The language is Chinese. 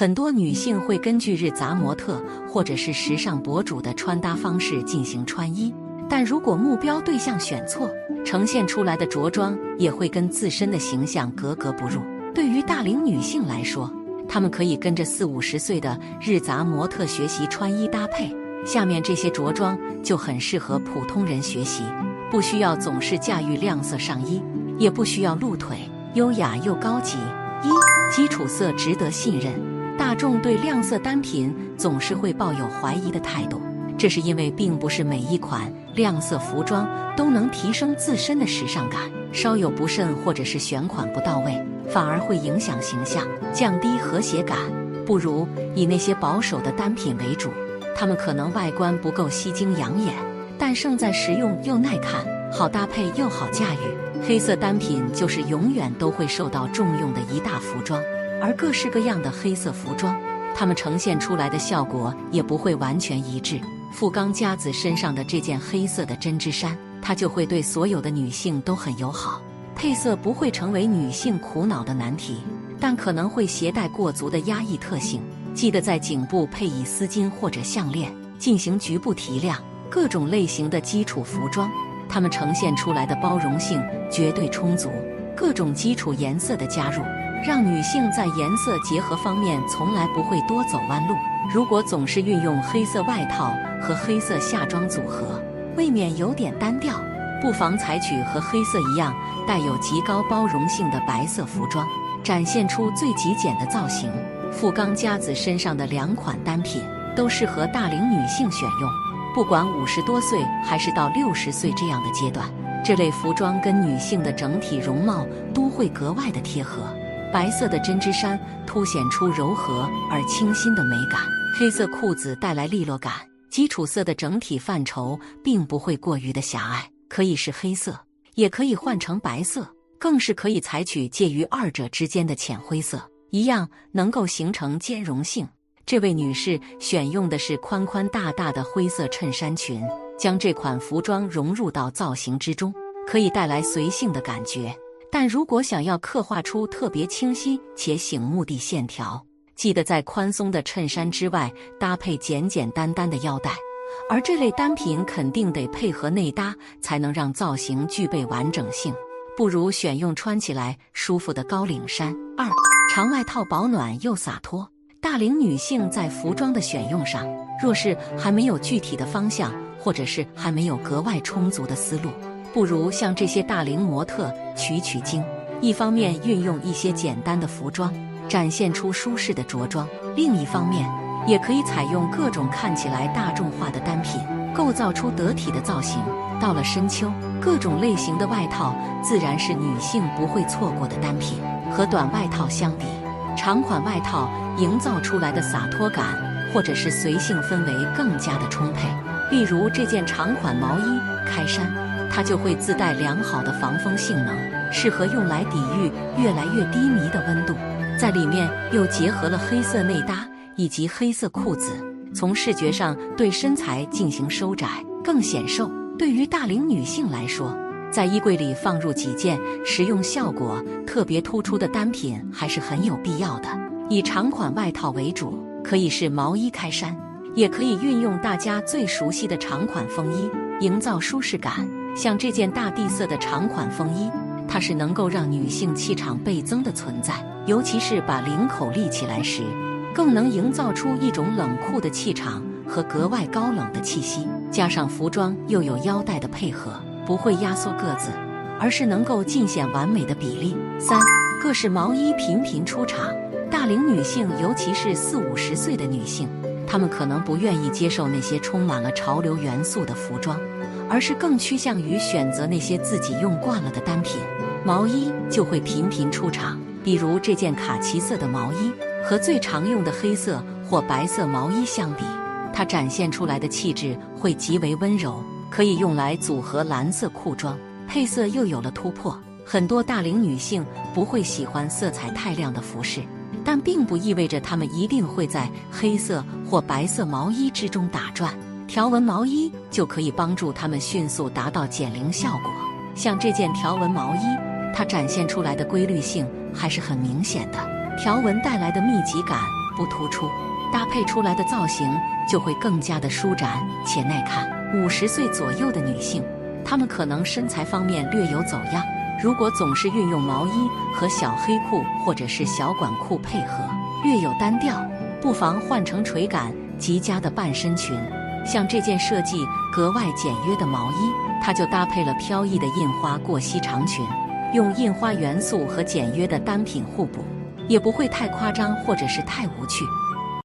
很多女性会根据日杂模特或者是时尚博主的穿搭方式进行穿衣，但如果目标对象选错，呈现出来的着装也会跟自身的形象格格不入。对于大龄女性来说，她们可以跟着四五十岁的日杂模特学习穿衣搭配。下面这些着装就很适合普通人学习，不需要总是驾驭亮色上衣，也不需要露腿，优雅又高级。一基础色值得信任。大众对亮色单品总是会抱有怀疑的态度，这是因为并不是每一款亮色服装都能提升自身的时尚感，稍有不慎或者是选款不到位，反而会影响形象，降低和谐感。不如以那些保守的单品为主，它们可能外观不够吸睛养眼，但胜在实用又耐看，好搭配又好驾驭。黑色单品就是永远都会受到重用的一大服装。而各式各样的黑色服装，它们呈现出来的效果也不会完全一致。富冈佳子身上的这件黑色的针织衫，它就会对所有的女性都很友好。配色不会成为女性苦恼的难题，但可能会携带过足的压抑特性。记得在颈部配以丝巾或者项链，进行局部提亮。各种类型的基础服装，它们呈现出来的包容性绝对充足。各种基础颜色的加入。让女性在颜色结合方面从来不会多走弯路。如果总是运用黑色外套和黑色下装组合，未免有点单调，不妨采取和黑色一样带有极高包容性的白色服装，展现出最极简的造型。富冈佳子身上的两款单品都适合大龄女性选用，不管五十多岁还是到六十岁这样的阶段，这类服装跟女性的整体容貌都会格外的贴合。白色的针织衫凸显出柔和而清新的美感，黑色裤子带来利落感。基础色的整体范畴并不会过于的狭隘，可以是黑色，也可以换成白色，更是可以采取介于二者之间的浅灰色，一样能够形成兼容性。这位女士选用的是宽宽大大的灰色衬衫裙，将这款服装融入到造型之中，可以带来随性的感觉。但如果想要刻画出特别清晰且醒目的线条，记得在宽松的衬衫之外搭配简简单单的腰带，而这类单品肯定得配合内搭，才能让造型具备完整性。不如选用穿起来舒服的高领衫。二长外套保暖又洒脱。大龄女性在服装的选用上，若是还没有具体的方向，或者是还没有格外充足的思路。不如向这些大龄模特取取经，一方面运用一些简单的服装，展现出舒适的着装；另一方面，也可以采用各种看起来大众化的单品，构造出得体的造型。到了深秋，各种类型的外套自然是女性不会错过的单品。和短外套相比，长款外套营造出来的洒脱感或者是随性氛围更加的充沛。例如这件长款毛衣开衫。它就会自带良好的防风性能，适合用来抵御越来越低迷的温度。在里面又结合了黑色内搭以及黑色裤子，从视觉上对身材进行收窄，更显瘦。对于大龄女性来说，在衣柜里放入几件实用效果特别突出的单品还是很有必要的。以长款外套为主，可以是毛衣开衫，也可以运用大家最熟悉的长款风衣，营造舒适感。像这件大地色的长款风衣，它是能够让女性气场倍增的存在，尤其是把领口立起来时，更能营造出一种冷酷的气场和格外高冷的气息。加上服装又有腰带的配合，不会压缩个子，而是能够尽显完美的比例。三，各式毛衣频频出场，大龄女性，尤其是四五十岁的女性，她们可能不愿意接受那些充满了潮流元素的服装。而是更趋向于选择那些自己用惯了的单品，毛衣就会频频出场。比如这件卡其色的毛衣和最常用的黑色或白色毛衣相比，它展现出来的气质会极为温柔，可以用来组合蓝色裤装，配色又有了突破。很多大龄女性不会喜欢色彩太亮的服饰，但并不意味着她们一定会在黑色或白色毛衣之中打转。条纹毛衣就可以帮助她们迅速达到减龄效果。像这件条纹毛衣，它展现出来的规律性还是很明显的，条纹带来的密集感不突出，搭配出来的造型就会更加的舒展且耐看。五十岁左右的女性，她们可能身材方面略有走样。如果总是运用毛衣和小黑裤或者是小管裤配合，略有单调，不妨换成垂感极佳的半身裙。像这件设计格外简约的毛衣，它就搭配了飘逸的印花过膝长裙，用印花元素和简约的单品互补，也不会太夸张或者是太无趣。